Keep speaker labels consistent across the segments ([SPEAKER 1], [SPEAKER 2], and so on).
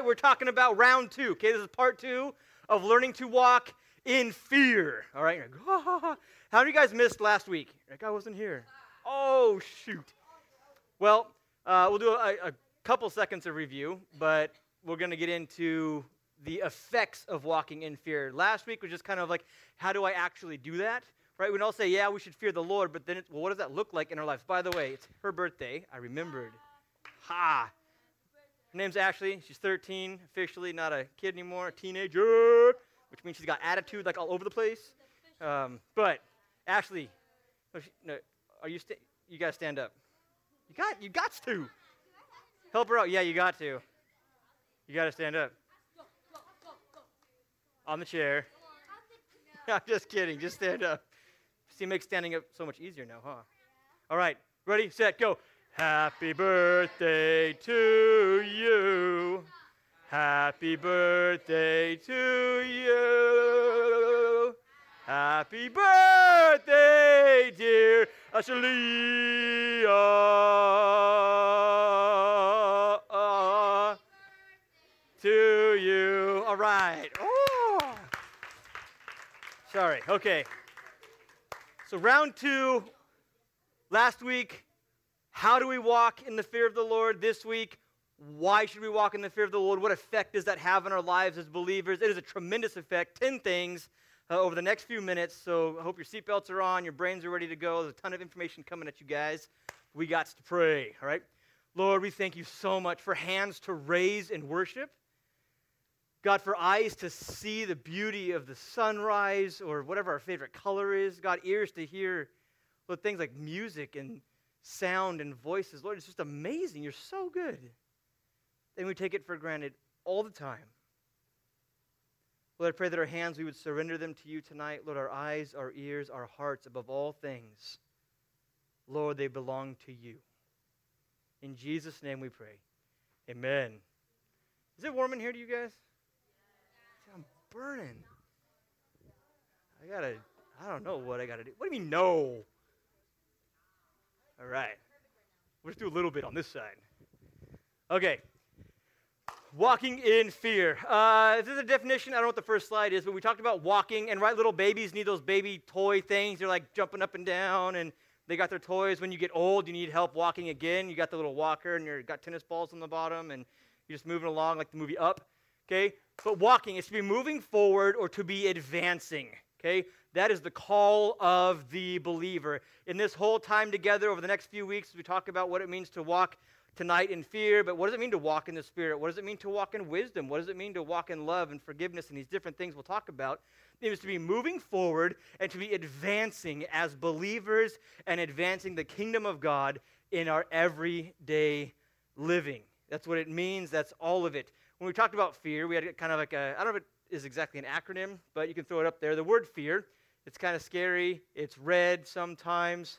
[SPEAKER 1] right, we're talking about round two. Okay, this is part two of learning to walk in fear. All right, like, how many of you guys missed last week? Like, I wasn't here. Oh, shoot. Well, uh, we'll do a, a couple seconds of review, but we're going to get into the effects of walking in fear. Last week was just kind of like, how do I actually do that? Right? We all say, yeah, we should fear the Lord, but then, well, what does that look like in our lives? By the way, it's her birthday. I remembered. Ha! Her name's Ashley. She's 13, officially not a kid anymore, a teenager, which means she's got attitude like all over the place. Um, but Ashley, no, are you sta- you to stand up. You got you got to help her out. Yeah, you got to. You got to stand up on the chair. I'm just kidding. Just stand up. See, makes standing up so much easier now, huh? All right, ready, set, go. Happy birthday to you. Happy birthday to you. Happy birthday, dear Ashley. To you. All right. Oh. Sorry. Okay. So, round two, last week, how do we walk in the fear of the Lord? This week, why should we walk in the fear of the Lord? What effect does that have on our lives as believers? It is a tremendous effect. 10 things uh, over the next few minutes. So I hope your seatbelts are on, your brains are ready to go. There's a ton of information coming at you guys. We got to pray, all right? Lord, we thank you so much for hands to raise and worship. God, for eyes to see the beauty of the sunrise or whatever our favorite color is. God, ears to hear Lord, things like music and sound and voices. Lord, it's just amazing. You're so good. And we take it for granted all the time. Lord, I pray that our hands, we would surrender them to you tonight. Lord, our eyes, our ears, our hearts, above all things, Lord, they belong to you. In Jesus' name we pray. Amen. Is it warm in here to you guys? I'm burning. I gotta, I don't know what I gotta do. What do you mean, no? All right. We'll just do a little bit on this side. Okay. Walking in fear. Uh, this is a definition. I don't know what the first slide is, but we talked about walking, and right, little babies need those baby toy things. They're like jumping up and down, and they got their toys. When you get old, you need help walking again. You got the little walker, and you've got tennis balls on the bottom, and you're just moving along like the movie Up. Okay? But walking is to be moving forward or to be advancing. Okay? That is the call of the believer. In this whole time together over the next few weeks, we talk about what it means to walk tonight in fear, but what does it mean to walk in the Spirit? What does it mean to walk in wisdom? What does it mean to walk in love and forgiveness and these different things we'll talk about? It is to be moving forward and to be advancing as believers and advancing the kingdom of God in our everyday living. That's what it means. That's all of it. When we talked about fear, we had kind of like a, I don't know if it is exactly an acronym, but you can throw it up there. The word fear, it's kind of scary. It's red sometimes.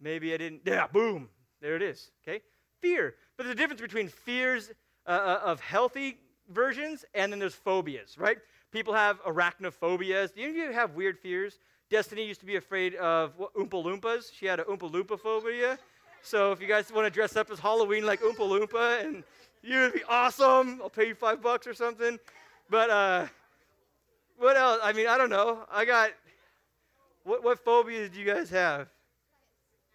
[SPEAKER 1] Maybe I didn't, yeah, boom, there it is, okay? fear. But there's a difference between fears uh, uh, of healthy versions and then there's phobias, right? People have arachnophobias. Do any of you have weird fears? Destiny used to be afraid of what, Oompa Loompas. She had an Oompa Loompa phobia. So if you guys want to dress up as Halloween like Oompa Loompa and you would be awesome, I'll pay you five bucks or something. But uh, what else? I mean, I don't know. I got, what, what phobias do you guys have?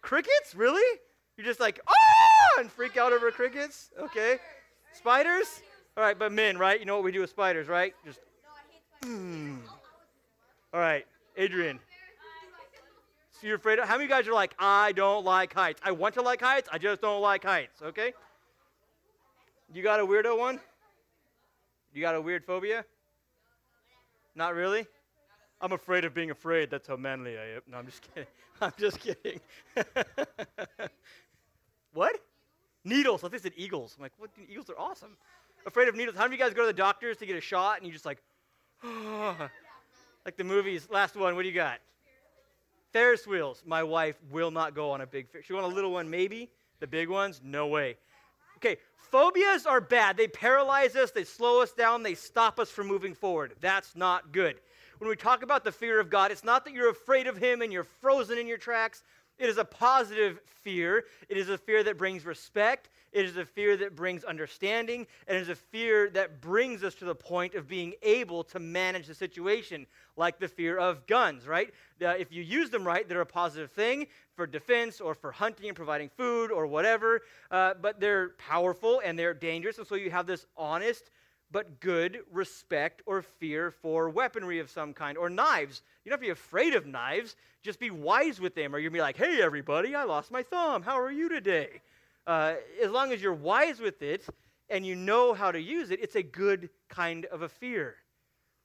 [SPEAKER 1] Crickets? Really? You're just like, oh, and freak out over crickets? Okay. Spiders? All right, but men, right? You know what we do with spiders, right? Just, mm. All right, Adrian. So you're afraid of, how many of you guys are like, I don't like heights? I want to like heights, I just don't like heights, okay? You got a weirdo one? You got a weird phobia? Not really? I'm afraid of being afraid. That's how manly I am. No, I'm just kidding. I'm just kidding. what? Needles. I think said eagles. I'm like, what? Eagles are awesome. Afraid of needles. How many of you guys go to the doctors to get a shot and you just like, like the movies? Last one. What do you got? Ferris wheels. My wife will not go on a big. She want a little one, maybe. The big ones, no way. Okay, phobias are bad. They paralyze us. They slow us down. They stop us from moving forward. That's not good. When we talk about the fear of God, it's not that you're afraid of Him and you're frozen in your tracks. It is a positive fear. It is a fear that brings respect. It is a fear that brings understanding. And it is a fear that brings us to the point of being able to manage the situation, like the fear of guns, right? Uh, if you use them right, they're a positive thing for defense or for hunting and providing food or whatever. Uh, but they're powerful and they're dangerous. And so you have this honest, but good respect or fear for weaponry of some kind or knives. You don't have to be afraid of knives. Just be wise with them, or you'll be like, hey, everybody, I lost my thumb. How are you today? Uh, as long as you're wise with it and you know how to use it, it's a good kind of a fear.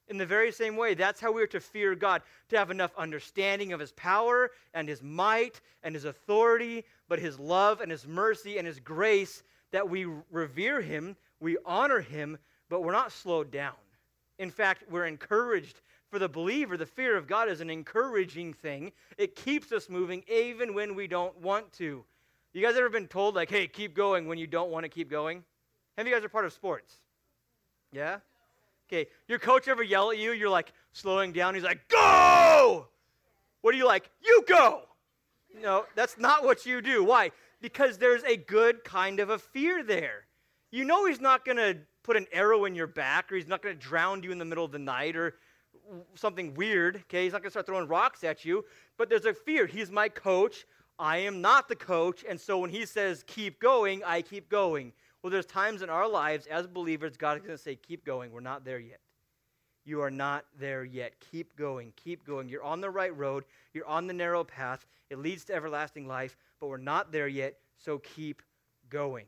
[SPEAKER 1] In the very same way, that's how we're to fear God, to have enough understanding of His power and His might and His authority, but His love and His mercy and His grace that we revere Him, we honor Him, but we're not slowed down. In fact, we're encouraged. For the believer, the fear of God is an encouraging thing. It keeps us moving even when we don't want to. You guys ever been told, like, hey, keep going when you don't want to keep going? Have you guys are part of sports? Yeah? Okay, your coach ever yell at you? You're like slowing down. He's like, go! What are you like? You go! No, that's not what you do. Why? Because there's a good kind of a fear there. You know he's not going to put an arrow in your back or he's not going to drown you in the middle of the night or something weird. Okay, he's not going to start throwing rocks at you. But there's a fear. He's my coach. I am not the coach. And so when he says keep going, I keep going. Well, there's times in our lives as believers, God is going to say, keep going. We're not there yet. You are not there yet. Keep going. Keep going. You're on the right road. You're on the narrow path. It leads to everlasting life, but we're not there yet. So keep going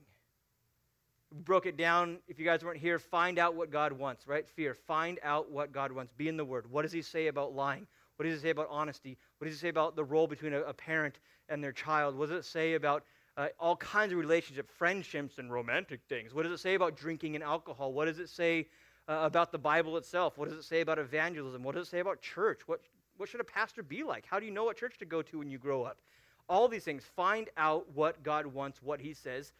[SPEAKER 1] We broke it down. If you guys weren't here, find out what God wants, right? Fear. Find out what God wants. Be in the Word. What does He say about lying? What does it say about honesty? What does it say about the role between a, a parent and their child? What does it say about uh, all kinds of relationships, friendships, and romantic things? What does it say about drinking and alcohol? What does it say uh, about the Bible itself? What does it say about evangelism? What does it say about church? What, what should a pastor be like? How do you know what church to go to when you grow up? All these things. Find out what God wants, what He says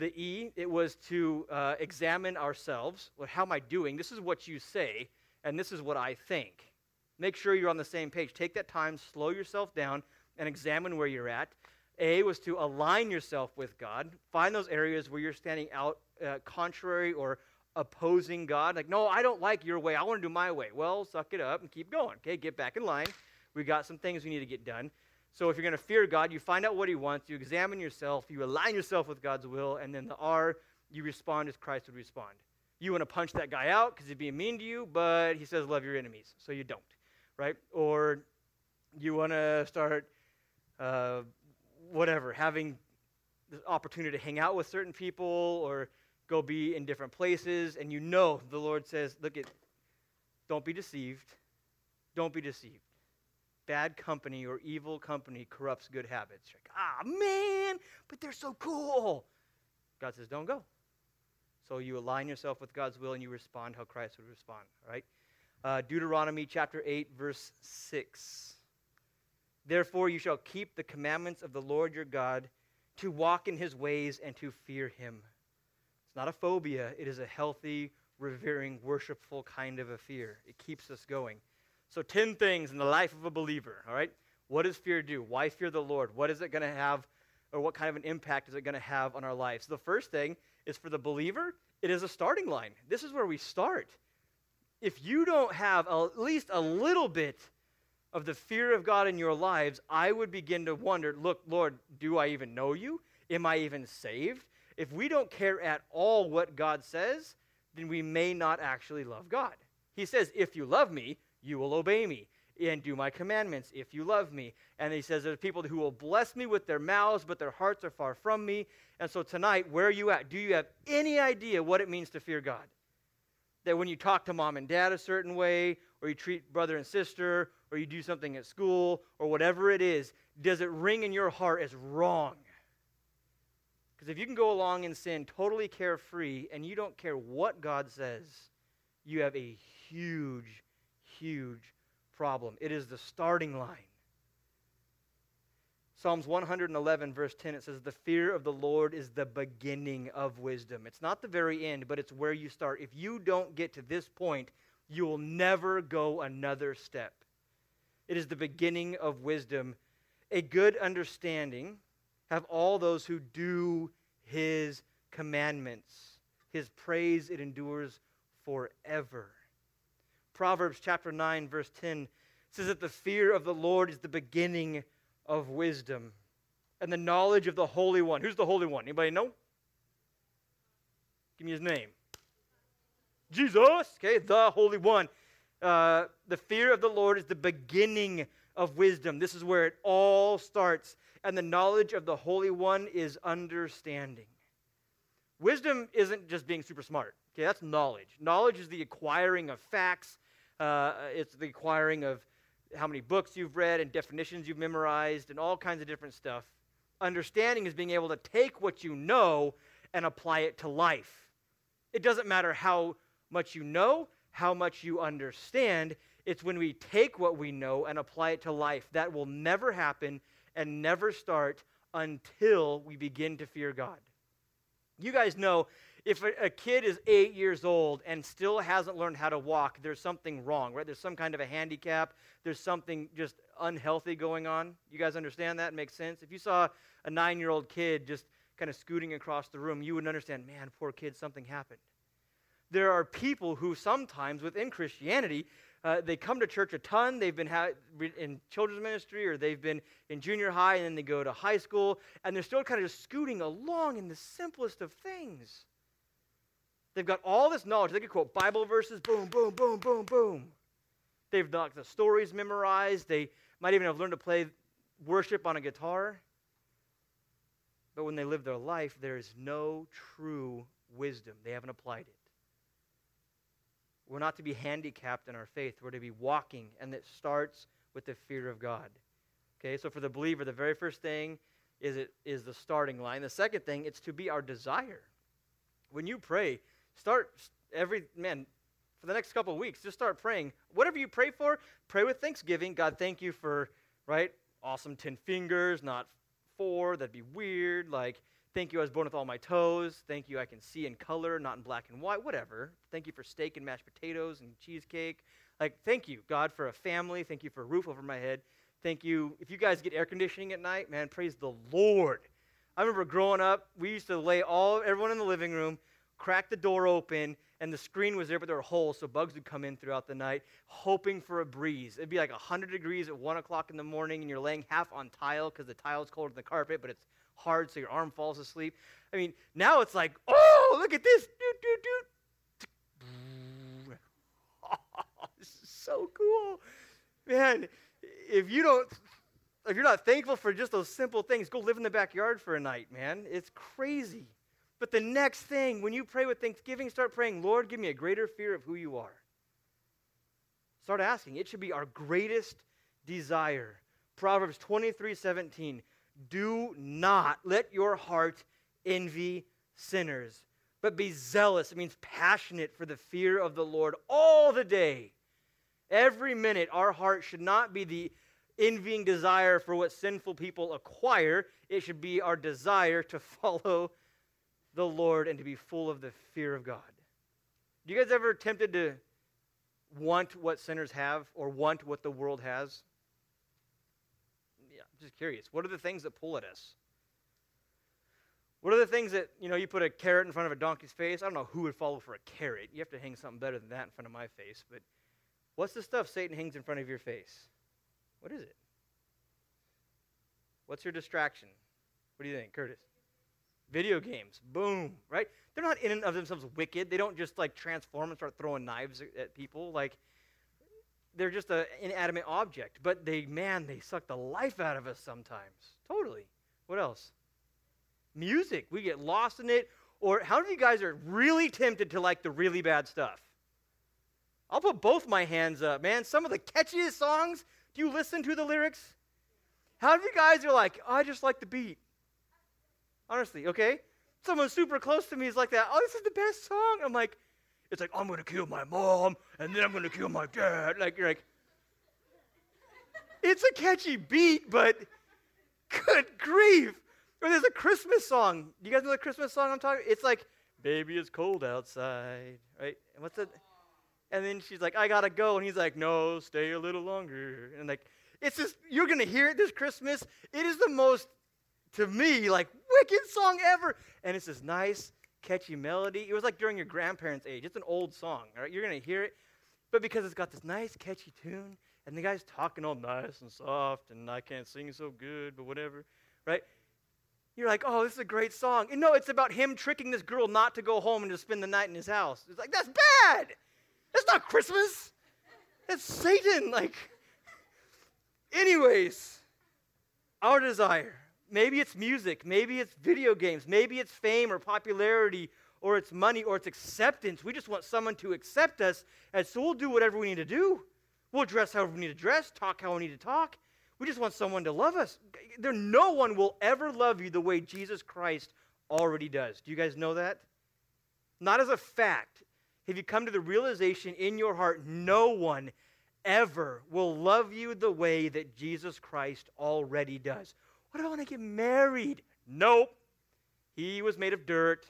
[SPEAKER 1] the E, it was to uh, examine ourselves. Well, how am I doing? This is what you say, and this is what I think. Make sure you're on the same page. Take that time, slow yourself down, and examine where you're at. A was to align yourself with God. Find those areas where you're standing out uh, contrary or opposing God. Like, no, I don't like your way. I want to do my way. Well, suck it up and keep going. Okay, get back in line. We got some things we need to get done. So if you're going to fear God, you find out what He wants, you examine yourself, you align yourself with God's will, and then the R, you respond as Christ would respond. You want to punch that guy out because he's being mean to you, but he says love your enemies, so you don't, right? Or you want to start, uh, whatever, having the opportunity to hang out with certain people or go be in different places, and you know the Lord says, look at, don't be deceived, don't be deceived bad company or evil company corrupts good habits. You're like, ah, man, but they're so cool. God says, don't go. So you align yourself with God's will and you respond how Christ would respond, right? Uh, Deuteronomy chapter 8, verse 6. Therefore, you shall keep the commandments of the Lord your God to walk in his ways and to fear him. It's not a phobia, it is a healthy, revering, worshipful kind of a fear. It keeps us going. So, 10 things in the life of a believer, all right? What does fear do? Why fear the Lord? What is it going to have, or what kind of an impact is it going to have on our lives? The first thing is for the believer, it is a starting line. This is where we start. If you don't have at least a little bit of the fear of God in your lives, I would begin to wonder look, Lord, do I even know you? Am I even saved? If we don't care at all what God says, then we may not actually love God. He says, If you love me, you will obey me and do my commandments if you love me. And he says, There's people who will bless me with their mouths, but their hearts are far from me. And so tonight, where are you at? Do you have any idea what it means to fear God? That when you talk to mom and dad a certain way, or you treat brother and sister, or you do something at school, or whatever it is, does it ring in your heart as wrong? Because if you can go along in sin totally carefree and you don't care what God says, you have a huge huge problem. It is the starting line. Psalms 111, verse 10, it says, The fear of the Lord is the beginning of wisdom. It's not the very end, but it's where you start. If you don't get to this point, you will never go another step. It is the beginning of wisdom. a good understanding have all those who do his commandments. His praise, it endures forever. Proverbs chapter 9, verse 10 says that the fear of the Lord is the beginning of wisdom and the knowledge of the Holy One. Who's the Holy One? Anybody know? Give me his name. Jesus, okay, the Holy One. Uh, the fear of the Lord is the beginning of wisdom. This is where it all starts. And the knowledge of the Holy One is understanding. Wisdom isn't just being super smart. Okay, that's knowledge. Knowledge is the acquiring of facts. Uh, it's the acquiring of how many books you've read and definitions you've memorized and all kinds of different stuff. Understanding is being able to take what you know and apply it to life. It doesn't matter how much you know, how much you understand. It's when we take what we know and apply it to life. That will never happen and never start until we begin to fear God. You guys know if a, a, kid is eight years old and still hasn't learned how to walk, there's something wrong, right? There's some kind of a handicap. There's something just unhealthy going on. You guys understand that? It Makes sense? If you saw a nine year old kid just kind of scooting across the room, you would understand, man, poor kid, something happened. There are people who sometimes within Christianity, uh, they come to church a ton. They've been ha- in children's ministry or they've been in junior high and then they go to high school and they're still kind of just scooting along in the simplest of things. They've got all this knowledge. They can quote Bible verses, boom, boom, boom, boom, boom. They've got the stories memorized. They might even have learned to play worship on a guitar. But when they live their life, there is no true wisdom. They haven't applied it. We're not to be handicapped in our faith. We're to be walking, and it starts with the fear of God. Okay, so for the believer, the very first thing is it is the starting line. The second thing, it's to be our desire. When you pray, start every man for the next couple weeks. Just start praying. Whatever you pray for, pray with thanksgiving. God, thank you for right awesome ten fingers, not four. That'd be weird. Like Thank you, I was born with all my toes. Thank you, I can see in color, not in black and white, whatever. Thank you for steak and mashed potatoes and cheesecake. Like, thank you, God, for a family. Thank you for a roof over my head. Thank you. If you guys get air conditioning at night, man, praise the Lord. I remember growing up, we used to lay all everyone in the living room, crack the door open, and the screen was there, but there were holes, so bugs would come in throughout the night, hoping for a breeze. It'd be like 100 degrees at 1 o'clock in the morning, and you're laying half on tile because the tile's colder than the carpet, but it's hard so your arm falls asleep. I mean, now it's like, oh, look at this. Doot, doot, doot. so cool. Man, if you don't if you're not thankful for just those simple things, go live in the backyard for a night, man. It's crazy. But the next thing, when you pray with thanksgiving, start praying, Lord, give me a greater fear of who you are. Start asking. It should be our greatest desire. Proverbs 23 17. Do not let your heart envy sinners, but be zealous. It means passionate for the fear of the Lord all the day. Every minute, our heart should not be the envying desire for what sinful people acquire. It should be our desire to follow the Lord and to be full of the fear of God. Do you guys ever tempted to want what sinners have or want what the world has? Yeah, I'm just curious. What are the things that pull at us? What are the things that, you know, you put a carrot in front of a donkey's face? I don't know who would follow for a carrot. You have to hang something better than that in front of my face. But what's the stuff Satan hangs in front of your face? What is it? What's your distraction? What do you think, Curtis? Video games. Boom, right? They're not in and of themselves wicked. They don't just like transform and start throwing knives at people. Like, they're just an inanimate object. But they, man, they suck the life out of us sometimes. Totally. What else? Music. We get lost in it. Or how many of you guys are really tempted to like the really bad stuff? I'll put both my hands up, man. Some of the catchiest songs, do you listen to the lyrics? How many of you guys are like, oh, I just like the beat? Honestly, okay? Someone super close to me is like that. Oh, this is the best song. I'm like, it's like, I'm going to kill my mom, and then I'm going to kill my dad. Like, you're like, it's a catchy beat, but good grief. Or there's a Christmas song. Do you guys know the Christmas song I'm talking? It's like, baby, it's cold outside, right? And what's it? And then she's like, I gotta go, and he's like, No, stay a little longer. And like, It's just, you're to hear it this Christmas. It is the most, to me, like wicked song ever. And it's this nice, catchy melody. It was like during your grandparents' age. It's an old song, all right? You're going to hear it. But because it's got this nice, catchy tune, and the guy's talking all nice and soft, and I can't sing so good, but whatever, right? You're like, oh, this is a great song. And no, it's about him tricking this girl not to go home and to spend the night in his house. It's like, that's bad. That's not Christmas. That's Satan. Like, anyways, our desire. Maybe it's music. Maybe it's video games. Maybe it's fame or popularity or it's money or it's acceptance. We just want someone to accept us, and so we'll do whatever we need to do. We'll dress however we need to dress, talk how we need to talk. We just want someone to love us. There, no one will ever love you the way Jesus Christ already does. Do you guys know that? Not as a fact. Have you come to the realization in your heart, no one ever will love you the way that Jesus Christ already does? What if I want to get married? Nope. He was made of dirt.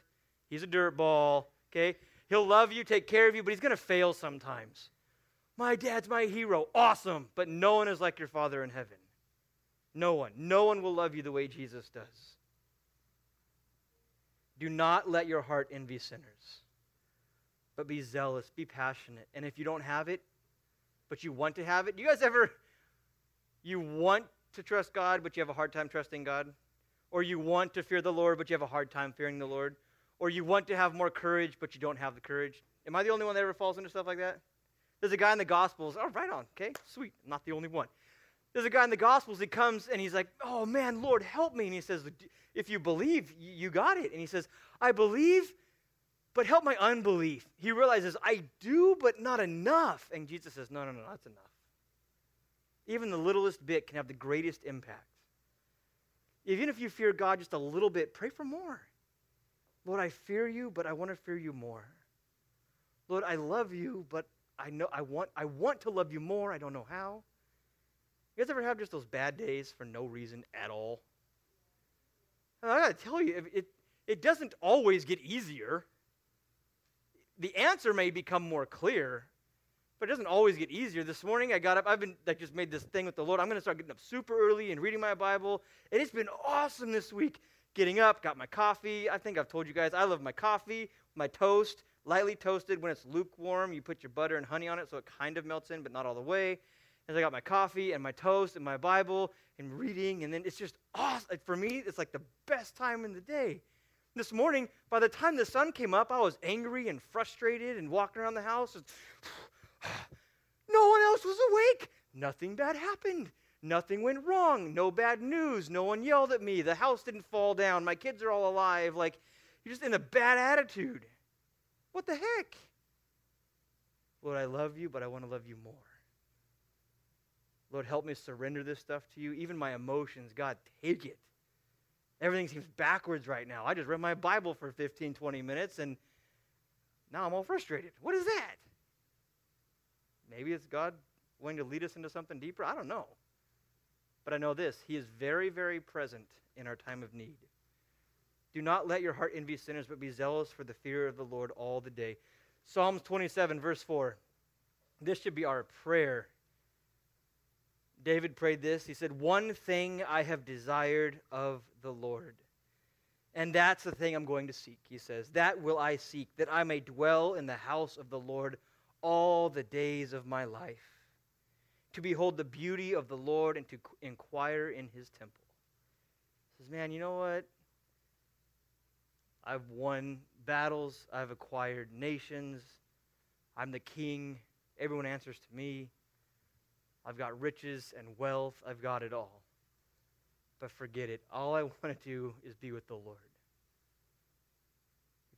[SPEAKER 1] He's a dirt ball, okay? He'll love you, take care of you, but he's going to fail sometimes. My dad's my hero. Awesome. But no one is like your Father in heaven. No one. No one will love you the way Jesus does. Do not let your heart envy sinners, but be zealous, be passionate. And if you don't have it, but you want to have it, do you guys ever, you want to trust God, but you have a hard time trusting God? Or you want to fear the Lord, but you have a hard time fearing the Lord? or you want to have more courage, but you don't have the courage. Am I the only one that ever falls into stuff like that? There's a guy in the Gospels. Oh, right on. Okay, sweet. I'm not the only one. There's a guy in the Gospels. He comes and he's like, "Oh man, Lord, help me." And he says, "If you believe, you got it." And he says, "I believe, but help my unbelief." He realizes, "I do, but not enough." And Jesus says, "No, no, no, that's enough." Even the littlest bit can have the greatest impact. Even if you fear God just a little bit, pray for more. Lord, I fear you, but I want to fear you more. Lord, I love you, but I know I want I want to love you more. I don't know how. You guys ever have just those bad days for no reason at all? And I gotta tell you, it, it doesn't always get easier. The answer may become more clear, but it doesn't always get easier. This morning I got up, I've been like just made this thing with the Lord. I'm gonna start getting up super early and reading my Bible. And it's been awesome this week getting up, got my coffee. I think I've told you guys I love my coffee, my toast, lightly toasted. When it's lukewarm, you put your butter and honey on it so it kind of melts in, but not all the way. And I got my coffee and my toast and my Bible and reading, and then it's just awesome. For me, it's like the best time in the day. This morning, by the time the sun came up, I was angry and frustrated and walking around the house. No one else was awake. Nothing bad happened. Nothing went wrong. No bad news. No one yelled at me. The house didn't fall down. My kids are all alive. Like, you're just in a bad attitude. What the heck? Lord, I love you, but I want to love you more. Lord, help me surrender this stuff to you. Even my emotions, God, take it. Everything seems backwards right now. I just read my Bible for 15, 20 minutes, and now I'm all frustrated. What is that? Maybe it's God wanting to lead us into something deeper. I don't know. But I know this He is very, very present in our time of need. Do not let your heart envy sinners, but be zealous for the fear of the Lord all the day. Psalms 27, verse 4. This should be our prayer. David prayed this. He said, One thing I have desired of the Lord. And that's the thing I'm going to seek, he says. That will I seek, that I may dwell in the house of the Lord all the days of my life to behold the beauty of the Lord and to inquire in his temple. He says, Man, you know what? I've won battles, I've acquired nations, I'm the king, everyone answers to me. I've got riches and wealth, I've got it all. But forget it. All I want to do is be with the Lord.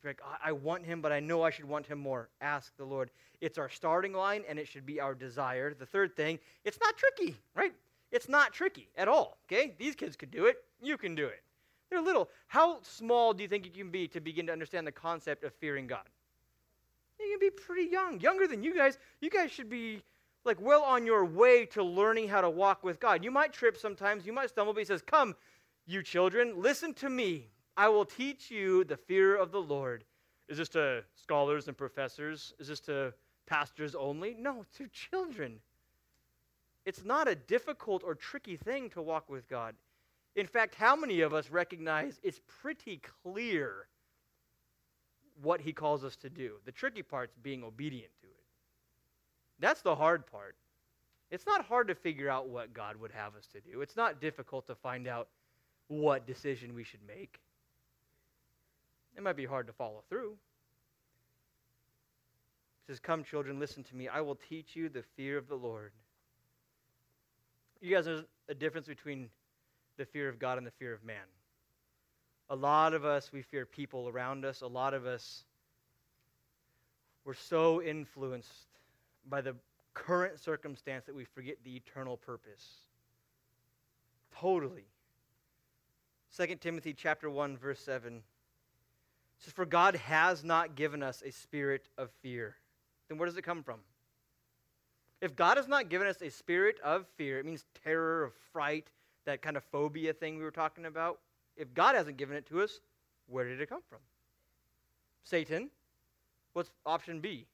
[SPEAKER 1] Like, I want him, but I know I should want him more, ask the Lord. It's our starting line, and it should be our desire. The third thing, it's not tricky, right? It's not tricky at all, okay? These kids could do it. You can do it. They're little. How small do you think you can be to begin to understand the concept of fearing God? You can be pretty young, younger than you guys. You guys should be like well on your way to learning how to walk with God. You might trip sometimes, you might stumble, but he says, Come, you children, listen to me. I will teach you the fear of the Lord. Is this to scholars and professors? Is this to pastors only? No, to children. It's not a difficult or tricky thing to walk with God. In fact, how many of us recognize it's pretty clear what He calls us to do? The tricky part's being obedient to it. That's the hard part. It's not hard to figure out what God would have us to do, it's not difficult to find out what decision we should make. It might be hard to follow through. He says, Come, children, listen to me. I will teach you the fear of the Lord. You guys, there's a difference between the fear of God and the fear of man. A lot of us, we fear people around us. A lot of us, we're so influenced by the current circumstance that we forget the eternal purpose. Totally. 2 Timothy chapter 1 verse 7 says for God has not given us a spirit of fear. Then where does it come from? If God has not given us a spirit of fear, it means terror, of fright, that kind of phobia thing we were talking about. If God hasn't given it to us, where did it come from? Satan. What's option B?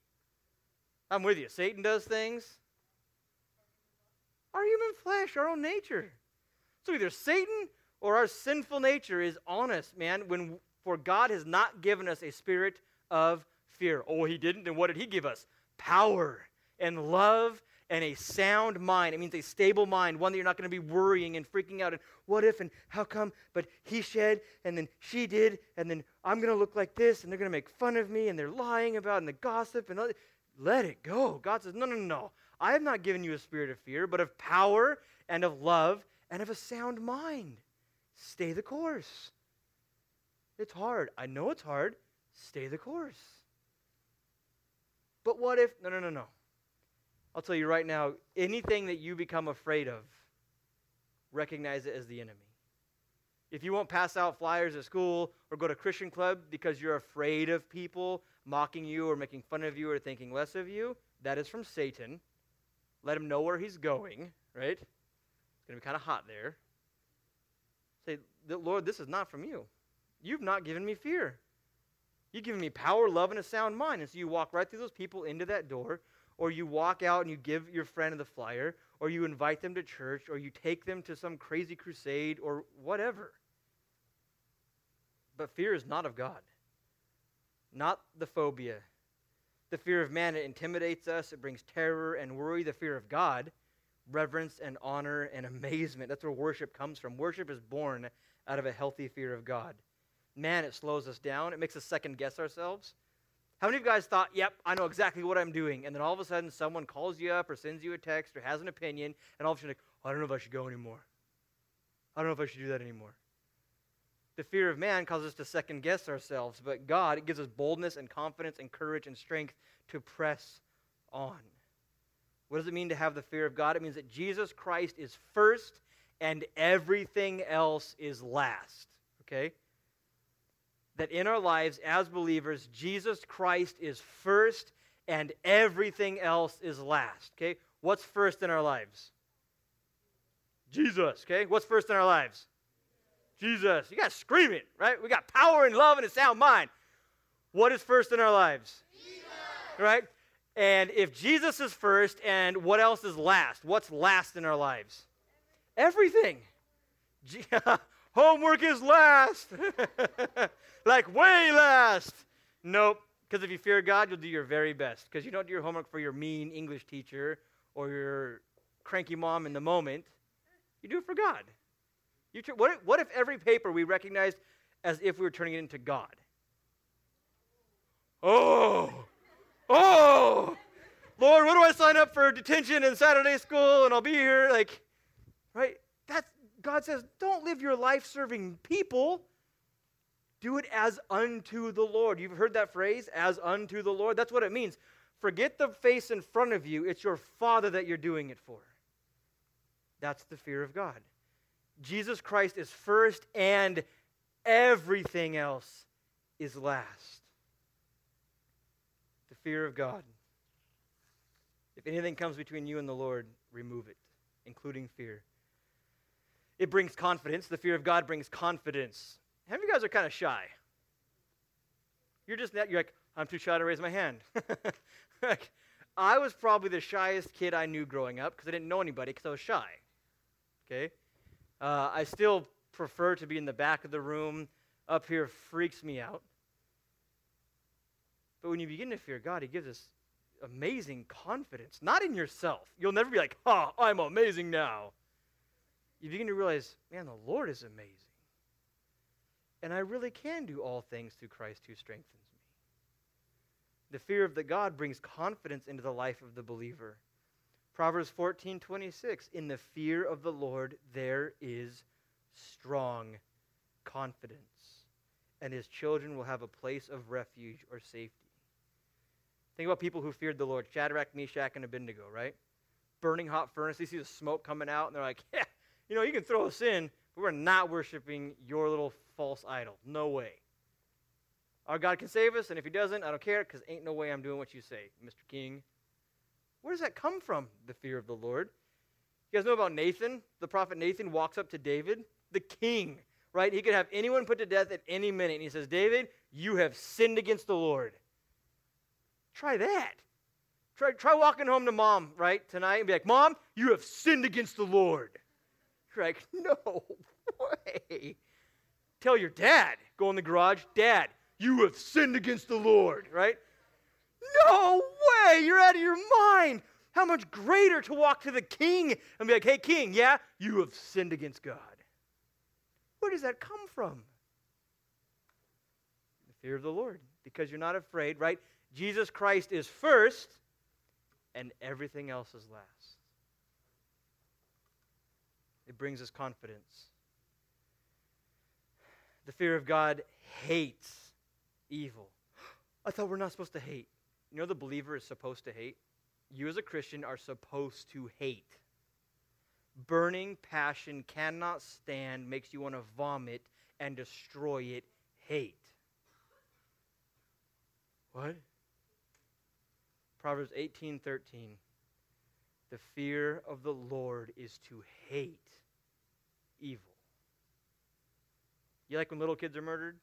[SPEAKER 1] I'm with you. Satan does things. Our human flesh, our own nature. So either Satan or our sinful nature is on us, man, when for God has not given us a spirit of fear. Oh, he didn't? Then what did he give us? Power and love and a sound mind. It means a stable mind, one that you're not going to be worrying and freaking out and what if and how come, but he shed and then she did and then I'm going to look like this and they're going to make fun of me and they're lying about and the gossip and all. Let it go. God says, no, no, no. I have not given you a spirit of fear, but of power and of love and of a sound mind. Stay the course. It's hard. I know it's hard. Stay the course. But what if, no, no, no, no. I'll tell you right now anything that you become afraid of, recognize it as the enemy. If you won't pass out flyers at school or go to Christian club because you're afraid of people mocking you or making fun of you or thinking less of you, that is from Satan. Let him know where he's going, right? It's going to be kind of hot there. Say, Lord, this is not from you. You've not given me fear. You've given me power, love, and a sound mind. And so you walk right through those people into that door, or you walk out and you give your friend the flyer, or you invite them to church, or you take them to some crazy crusade, or whatever. But fear is not of God, not the phobia. The fear of man, it intimidates us, it brings terror and worry. The fear of God, reverence and honor and amazement. That's where worship comes from. Worship is born out of a healthy fear of God. Man, it slows us down, it makes us second guess ourselves. How many of you guys thought, yep, I know exactly what I'm doing? And then all of a sudden, someone calls you up or sends you a text or has an opinion, and all of a sudden, like, I don't know if I should go anymore. I don't know if I should do that anymore. The fear of man causes us to second guess ourselves, but God, it gives us boldness and confidence and courage and strength to press on. What does it mean to have the fear of God? It means that Jesus Christ is first and everything else is last. Okay? That in our lives as believers, Jesus Christ is first and everything else is last. Okay? What's first in our lives? Jesus. Okay? What's first in our lives? Jesus. You got to scream it, right? We got power and love and a sound mind. What is first in our lives? Jesus. Right? And if Jesus is first and what else is last? What's last in our lives? Everything. Homework is last. like way last. Nope. Because if you fear God, you'll do your very best. Because you don't do your homework for your mean English teacher or your cranky mom in the moment. You do it for God. You tr- what, if, what if every paper we recognized as if we were turning it into God? Oh, oh, Lord, what do I sign up for detention and Saturday school and I'll be here? Like, right? God says, don't live your life serving people. Do it as unto the Lord. You've heard that phrase, as unto the Lord? That's what it means. Forget the face in front of you. It's your Father that you're doing it for. That's the fear of God. Jesus Christ is first, and everything else is last. The fear of God. If anything comes between you and the Lord, remove it, including fear. It brings confidence. The fear of God brings confidence. How of you guys are kind of shy? You're just you're like, I'm too shy to raise my hand. like, I was probably the shyest kid I knew growing up because I didn't know anybody because I was shy. Okay? Uh, I still prefer to be in the back of the room. Up here freaks me out. But when you begin to fear God, He gives us amazing confidence, not in yourself. You'll never be like, oh, I'm amazing now. You begin to realize, man, the Lord is amazing. And I really can do all things through Christ who strengthens me. The fear of the God brings confidence into the life of the believer. Proverbs 14 26, in the fear of the Lord there is strong confidence, and his children will have a place of refuge or safety. Think about people who feared the Lord Shadrach, Meshach, and Abednego, right? Burning hot furnace. They see the smoke coming out, and they're like, yeah, you know, you can throw us in, but we're not worshiping your little false idol. No way. Our God can save us, and if He doesn't, I don't care, because ain't no way I'm doing what you say, Mr. King. Where does that come from, the fear of the Lord? You guys know about Nathan? The prophet Nathan walks up to David, the king, right? He could have anyone put to death at any minute. And he says, David, you have sinned against the Lord. Try that. Try, try walking home to mom, right, tonight and be like, Mom, you have sinned against the Lord. Like, No way. Tell your dad, go in the garage, Dad, you have sinned against the Lord, right? No way. You're out of your mind. How much greater to walk to the king and be like, Hey, king, yeah, you have sinned against God. Where does that come from? The fear of the Lord, because you're not afraid, right? Jesus Christ is first, and everything else is last. It brings us confidence. The fear of God hates evil. I thought we're not supposed to hate. You know, the believer is supposed to hate? You, as a Christian, are supposed to hate. Burning passion cannot stand, makes you want to vomit and destroy it. Hate. What? Proverbs 18:13 The fear of the Lord is to hate evil. You like when little kids are murdered?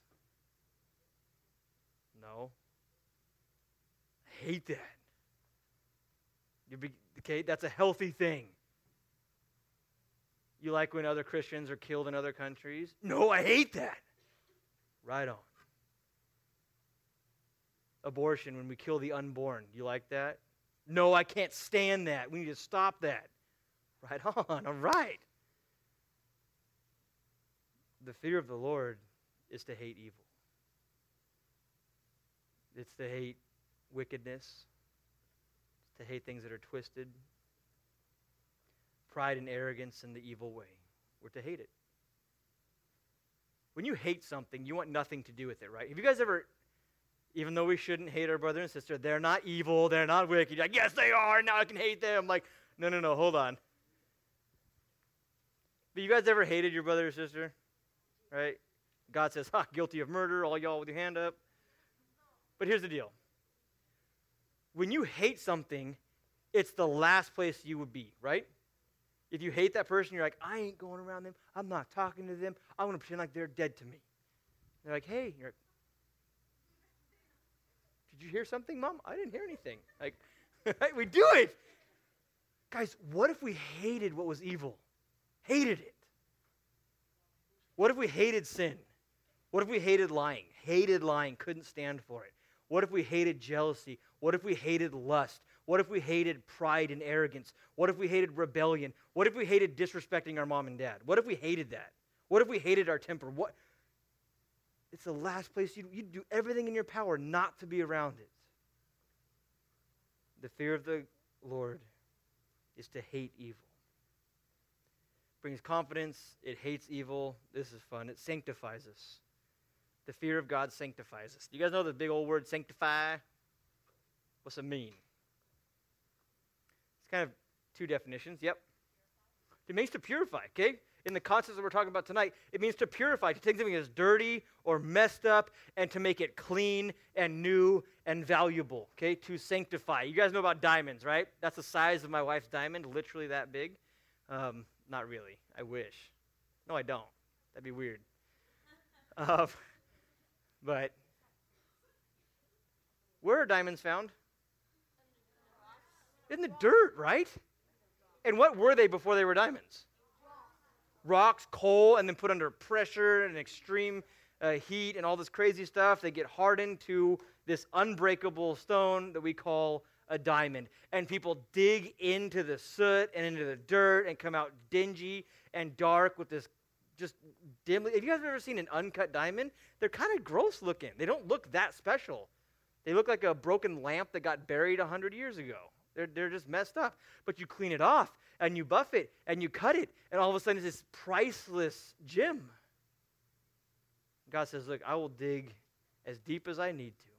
[SPEAKER 1] No. I hate that. Be, okay, that's a healthy thing. You like when other Christians are killed in other countries? No, I hate that. Right on abortion when we kill the unborn. You like that? No, I can't stand that. We need to stop that. Right on. All right. The fear of the Lord is to hate evil. It's to hate wickedness. To hate things that are twisted. Pride and arrogance in the evil way. We're to hate it. When you hate something, you want nothing to do with it, right? Have you guys ever even though we shouldn't hate our brother and sister, they're not evil, they're not wicked. Like, yes, they are. Now I can hate them. Like, no, no, no, hold on. But you guys ever hated your brother or sister? Right? God says, ha, guilty of murder, all y'all with your hand up. But here's the deal when you hate something, it's the last place you would be, right? If you hate that person, you're like, I ain't going around them. I'm not talking to them. I'm going to pretend like they're dead to me. They're like, hey, you're like, did you hear something, Mom? I didn't hear anything. Like, we do it. Guys, what if we hated what was evil? Hated it. What if we hated sin? What if we hated lying? Hated lying, couldn't stand for it. What if we hated jealousy? What if we hated lust? What if we hated pride and arrogance? What if we hated rebellion? What if we hated disrespecting our mom and dad? What if we hated that? What if we hated our temper? What it's the last place you you do everything in your power not to be around it. The fear of the Lord is to hate evil. brings confidence, it hates evil. This is fun. It sanctifies us. The fear of God sanctifies us. You guys know the big old word sanctify? What's it mean? It's kind of two definitions. Yep. It means to purify, okay? In the concepts that we're talking about tonight, it means to purify, to take something that's dirty or messed up and to make it clean and new and valuable, okay? To sanctify. You guys know about diamonds, right? That's the size of my wife's diamond, literally that big. Um, not really. I wish. No, I don't. That'd be weird. uh, but where are diamonds found? In the dirt, right? And what were they before they were diamonds? Rocks, coal, and then put under pressure and extreme uh, heat and all this crazy stuff. They get hardened to this unbreakable stone that we call a diamond. And people dig into the soot and into the dirt and come out dingy and dark with this just dimly. Have you guys ever seen an uncut diamond? They're kind of gross looking. They don't look that special. They look like a broken lamp that got buried 100 years ago. They're, they're just messed up. But you clean it off and you buff it and you cut it, and all of a sudden it's this priceless gem. God says, Look, I will dig as deep as I need to.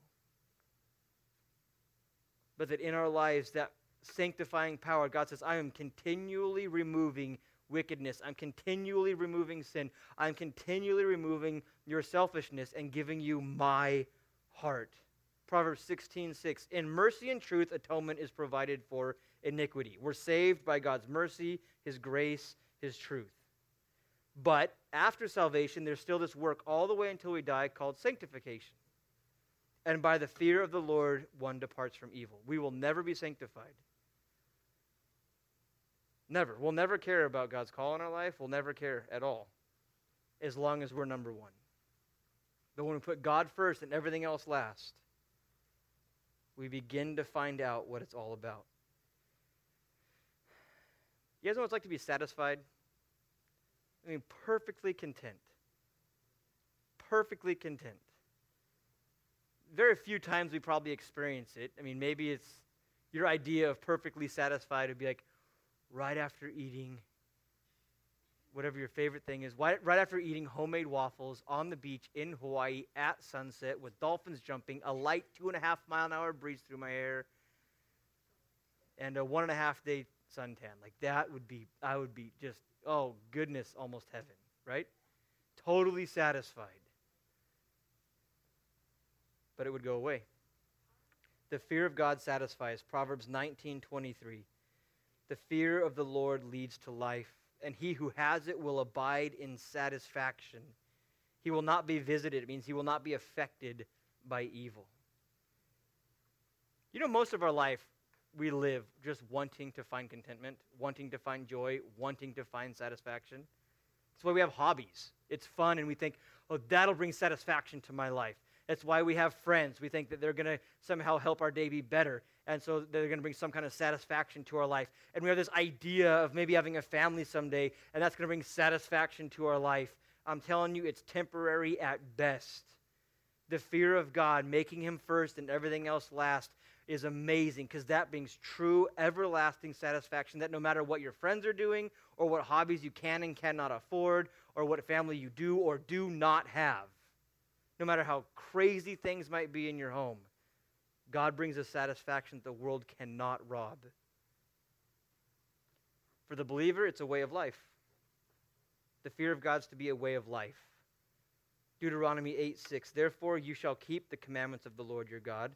[SPEAKER 1] But that in our lives, that sanctifying power, God says, I am continually removing wickedness. I'm continually removing sin. I'm continually removing your selfishness and giving you my heart. Proverbs 16, 6. In mercy and truth, atonement is provided for iniquity. We're saved by God's mercy, His grace, His truth. But after salvation, there's still this work all the way until we die called sanctification. And by the fear of the Lord, one departs from evil. We will never be sanctified. Never. We'll never care about God's call in our life. We'll never care at all as long as we're number one. But when we put God first and everything else last, we begin to find out what it's all about. You guys know what it's like to be satisfied? I mean, perfectly content. Perfectly content. Very few times we probably experience it. I mean, maybe it's your idea of perfectly satisfied would be like right after eating whatever your favorite thing is, right, after eating homemade waffles on the beach in Hawaii at sunset with dolphins jumping, a light two and a half mile an hour breeze through my hair, and a one and a half day suntan. Like that would be, I would be just, oh goodness, almost heaven, right? Totally satisfied. But it would go away. The fear of God satisfies. Proverbs 19 23. The fear of the Lord leads to life, and he who has it will abide in satisfaction. He will not be visited. It means he will not be affected by evil. You know, most of our life, we live just wanting to find contentment, wanting to find joy, wanting to find satisfaction. That's why we have hobbies. It's fun, and we think, oh, that'll bring satisfaction to my life. That's why we have friends. We think that they're going to somehow help our day be better. And so they're going to bring some kind of satisfaction to our life. And we have this idea of maybe having a family someday, and that's going to bring satisfaction to our life. I'm telling you, it's temporary at best. The fear of God, making Him first and everything else last, is amazing because that brings true, everlasting satisfaction that no matter what your friends are doing, or what hobbies you can and cannot afford, or what family you do or do not have, no matter how crazy things might be in your home, God brings a satisfaction that the world cannot rob. For the believer, it's a way of life. The fear of God's to be a way of life. Deuteronomy 8 6. Therefore, you shall keep the commandments of the Lord your God,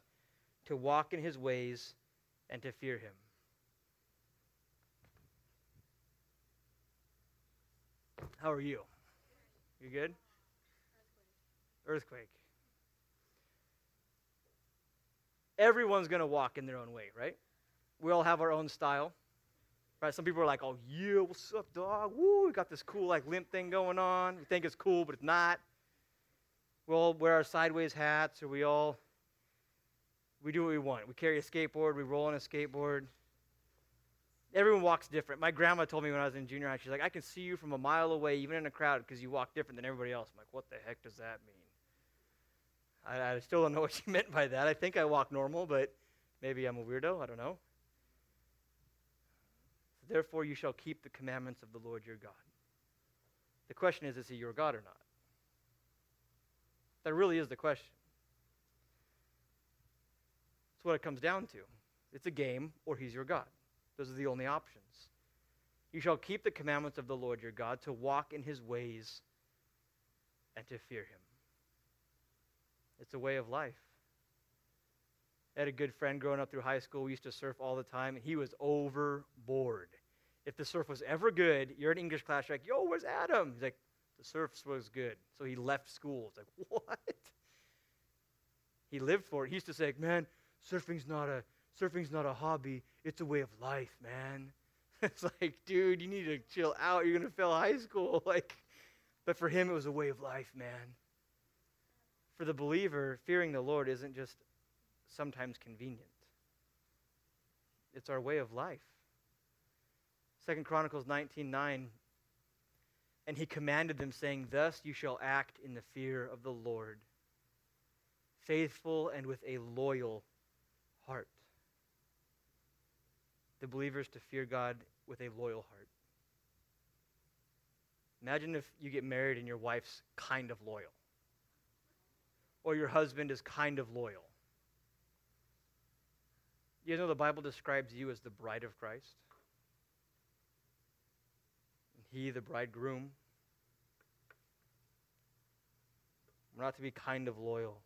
[SPEAKER 1] to walk in his ways and to fear him. How are you? You good? Earthquake. Everyone's going to walk in their own way, right? We all have our own style. Right? Some people are like, oh, yeah, what's up, dog? Woo, we got this cool, like, limp thing going on. We think it's cool, but it's not. We all wear our sideways hats, or we all, we do what we want. We carry a skateboard, we roll on a skateboard. Everyone walks different. My grandma told me when I was in junior high, she's like, I can see you from a mile away, even in a crowd, because you walk different than everybody else. I'm like, what the heck does that mean? I, I still don't know what she meant by that. I think I walk normal, but maybe I'm a weirdo. I don't know. Therefore, you shall keep the commandments of the Lord your God. The question is, is he your God or not? That really is the question. That's what it comes down to. It's a game, or he's your God. Those are the only options. You shall keep the commandments of the Lord your God to walk in his ways and to fear him. It's a way of life. I had a good friend growing up through high school. We used to surf all the time, and he was overboard. If the surf was ever good, you're in English class, you're like, yo, where's Adam? He's like, the surf was good. So he left school. It's like, what? He lived for it. He used to say, man, surfing's not a surfing's not a hobby, it's a way of life, man. it's like, dude, you need to chill out. You're to fail high school. Like, but for him, it was a way of life, man. For the believer, fearing the Lord isn't just sometimes convenient. It's our way of life. Second Chronicles 19:9 and he commanded them saying thus you shall act in the fear of the Lord faithful and with a loyal heart. The believers to fear God with a loyal heart. Imagine if you get married and your wife's kind of loyal, or your husband is kind of loyal. You know the Bible describes you as the bride of Christ? And he, the bridegroom. We're not to be kind of loyal.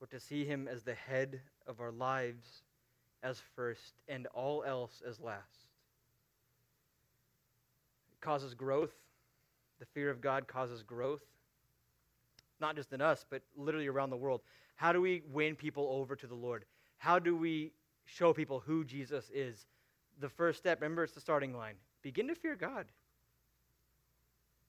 [SPEAKER 1] We're to see him as the head of our lives as first and all else as last. It causes growth. The fear of God causes growth. Not just in us, but literally around the world. How do we win people over to the Lord? How do we show people who Jesus is? The first step, remember, it's the starting line. Begin to fear God.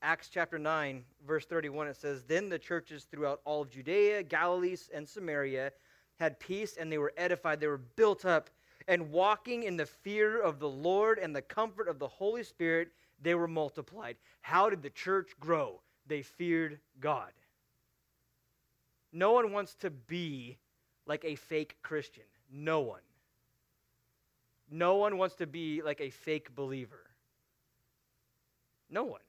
[SPEAKER 1] Acts chapter 9, verse 31, it says, Then the churches throughout all of Judea, Galilee, and Samaria had peace, and they were edified. They were built up, and walking in the fear of the Lord and the comfort of the Holy Spirit, they were multiplied. How did the church grow? They feared God. No one wants to be like a fake Christian. No one. No one wants to be like a fake believer. No one.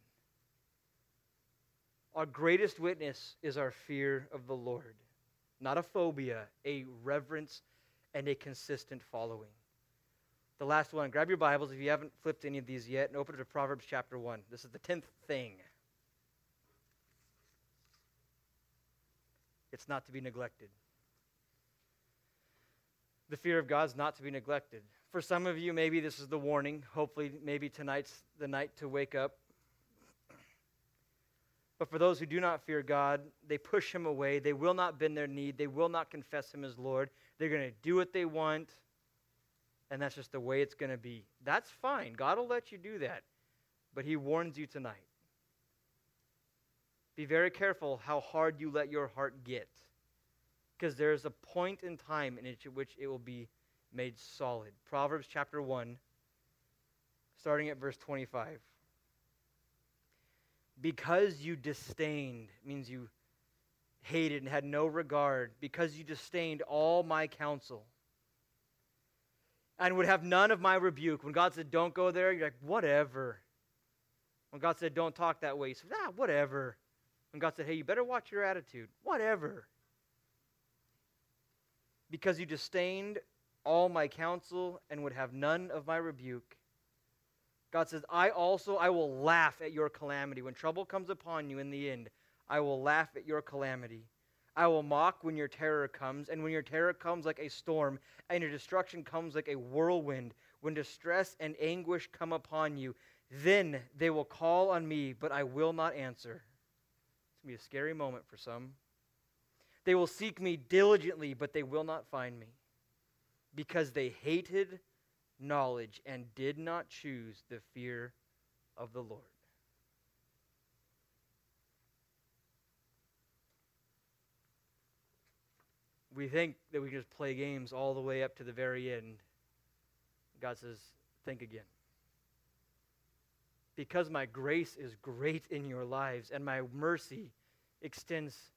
[SPEAKER 1] Our greatest witness is our fear of the Lord, not a phobia, a reverence and a consistent following. The last one, grab your Bibles if you haven't flipped any of these yet and open it to Proverbs chapter 1. This is the 10th thing. It's not to be neglected. The fear of God is not to be neglected. For some of you, maybe this is the warning. Hopefully, maybe tonight's the night to wake up. But for those who do not fear God, they push him away. They will not bend their knee. They will not confess him as Lord. They're going to do what they want, and that's just the way it's going to be. That's fine. God will let you do that. But he warns you tonight. Be very careful how hard you let your heart get because there's a point in time in which it will be made solid. Proverbs chapter 1, starting at verse 25. Because you disdained, means you hated and had no regard, because you disdained all my counsel and would have none of my rebuke. When God said, don't go there, you're like, whatever. When God said, don't talk that way, you said, ah, whatever. When God said, hey, you better watch your attitude, whatever because you disdained all my counsel and would have none of my rebuke. God says, I also I will laugh at your calamity. When trouble comes upon you in the end, I will laugh at your calamity. I will mock when your terror comes, and when your terror comes like a storm, and your destruction comes like a whirlwind, when distress and anguish come upon you, then they will call on me, but I will not answer. It's going to be a scary moment for some. They will seek me diligently, but they will not find me, because they hated knowledge and did not choose the fear of the Lord. We think that we can just play games all the way up to the very end. God says, think again. Because my grace is great in your lives and my mercy extends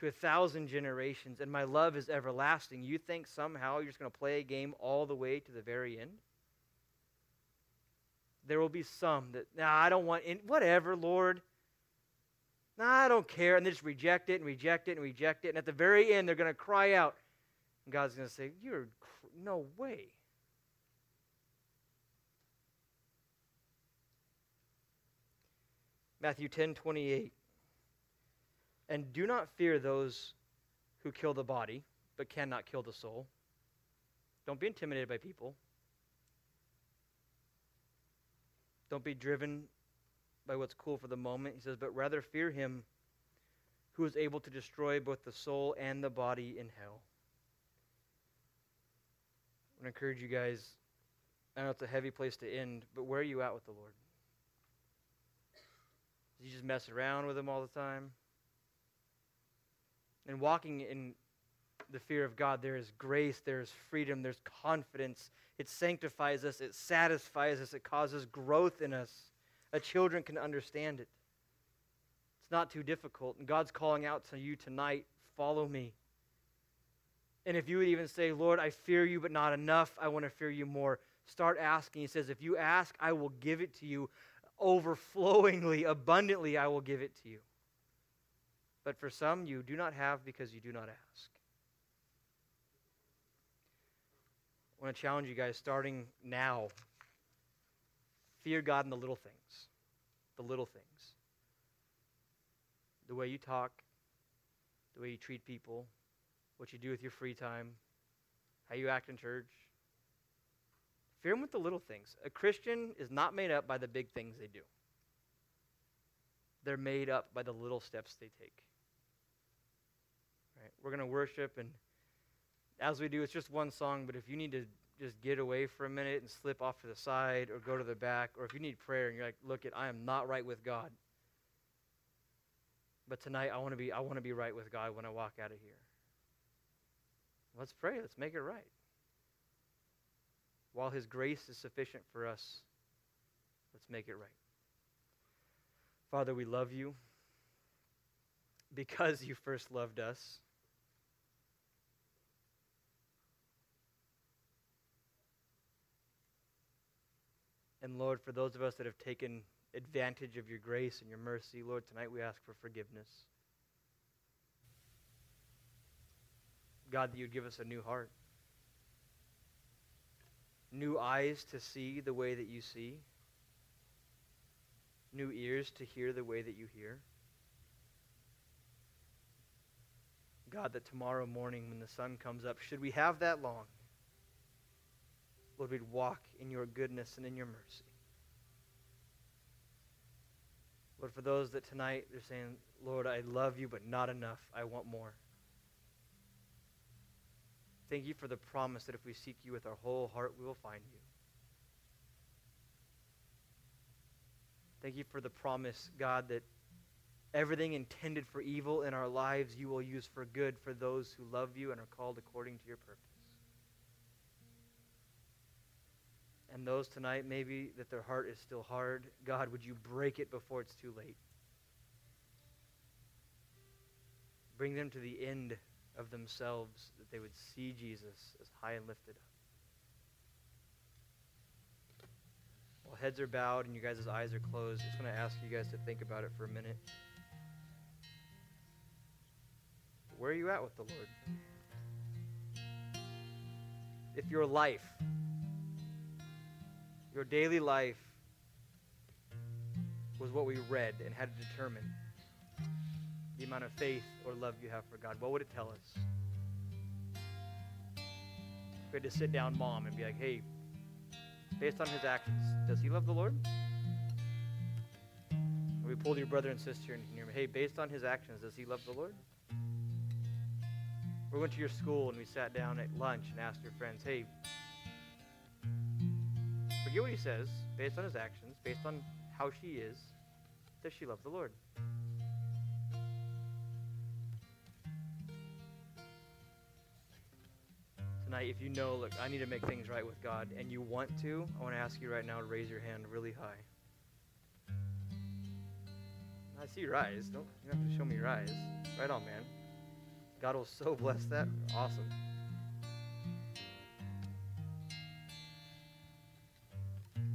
[SPEAKER 1] to a thousand generations, and my love is everlasting. You think somehow you're just going to play a game all the way to the very end? There will be some that, nah, I don't want, in, whatever, Lord. Nah, I don't care. And they just reject it and reject it and reject it. And at the very end, they're going to cry out. And God's going to say, You're, no way. Matthew 10 28. And do not fear those who kill the body, but cannot kill the soul. Don't be intimidated by people. Don't be driven by what's cool for the moment. He says, but rather fear him who is able to destroy both the soul and the body in hell. I want to encourage you guys. I know it's a heavy place to end, but where are you at with the Lord? You just mess around with Him all the time? And walking in the fear of God, there is grace, there is freedom, there's confidence. It sanctifies us, it satisfies us, it causes growth in us. A children can understand it. It's not too difficult. And God's calling out to you tonight follow me. And if you would even say, Lord, I fear you, but not enough, I want to fear you more, start asking. He says, If you ask, I will give it to you. Overflowingly, abundantly, I will give it to you. But for some, you do not have because you do not ask. I want to challenge you guys starting now. Fear God in the little things. The little things. The way you talk, the way you treat people, what you do with your free time, how you act in church. Fear Him with the little things. A Christian is not made up by the big things they do, they're made up by the little steps they take. Right? We're going to worship, and as we do, it's just one song, but if you need to just get away for a minute and slip off to the side or go to the back, or if you need prayer and you're like, look, it, I am not right with God. But tonight I want to be I want to be right with God when I walk out of here. Let's pray. Let's make it right. While his grace is sufficient for us, let's make it right. Father, we love you because you first loved us. And Lord, for those of us that have taken advantage of your grace and your mercy, Lord, tonight we ask for forgiveness. God, that you'd give us a new heart, new eyes to see the way that you see, new ears to hear the way that you hear. God, that tomorrow morning when the sun comes up, should we have that long, Lord, we'd walk in your goodness and in your mercy. Lord, for those that tonight they're saying, Lord, I love you, but not enough. I want more. Thank you for the promise that if we seek you with our whole heart, we will find you. Thank you for the promise, God, that everything intended for evil in our lives you will use for good for those who love you and are called according to your purpose. And those tonight, maybe that their heart is still hard, God, would you break it before it's too late? Bring them to the end of themselves, that they would see Jesus as high and lifted up. While heads are bowed and you guys' eyes are closed, I just want to ask you guys to think about it for a minute. Where are you at with the Lord? If your life, your daily life, was what we read and had to determine the amount of faith or love you have for God, what would it tell us? If we had to sit down mom and be like, hey, based on his actions, does he love the Lord? Or we pulled your brother and sister and you hey, based on his actions, does he love the Lord? We went to your school and we sat down at lunch and asked your friends, hey, forget what he says, based on his actions, based on how she is, does she love the Lord? Tonight, if you know, look, I need to make things right with God, and you want to, I want to ask you right now to raise your hand really high. I see your eyes. Don't you have to show me your eyes. Right on, man. God will so bless that. Awesome.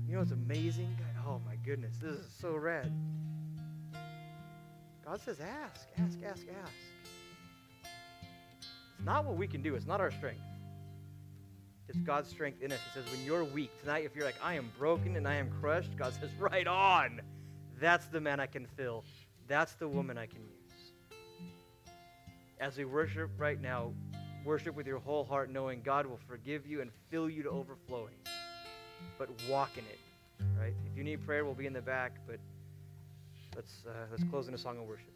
[SPEAKER 1] You know what's amazing? Oh my goodness, this is so rad. God says, ask, ask, ask, ask. It's not what we can do, it's not our strength. It's God's strength in us. He says, when you're weak, tonight, if you're like, I am broken and I am crushed, God says, right on. That's the man I can fill. That's the woman I can use. As we worship right now, worship with your whole heart, knowing God will forgive you and fill you to overflowing. But walk in it, right? If you need prayer, we'll be in the back, but let's, uh, let's close in a song of worship.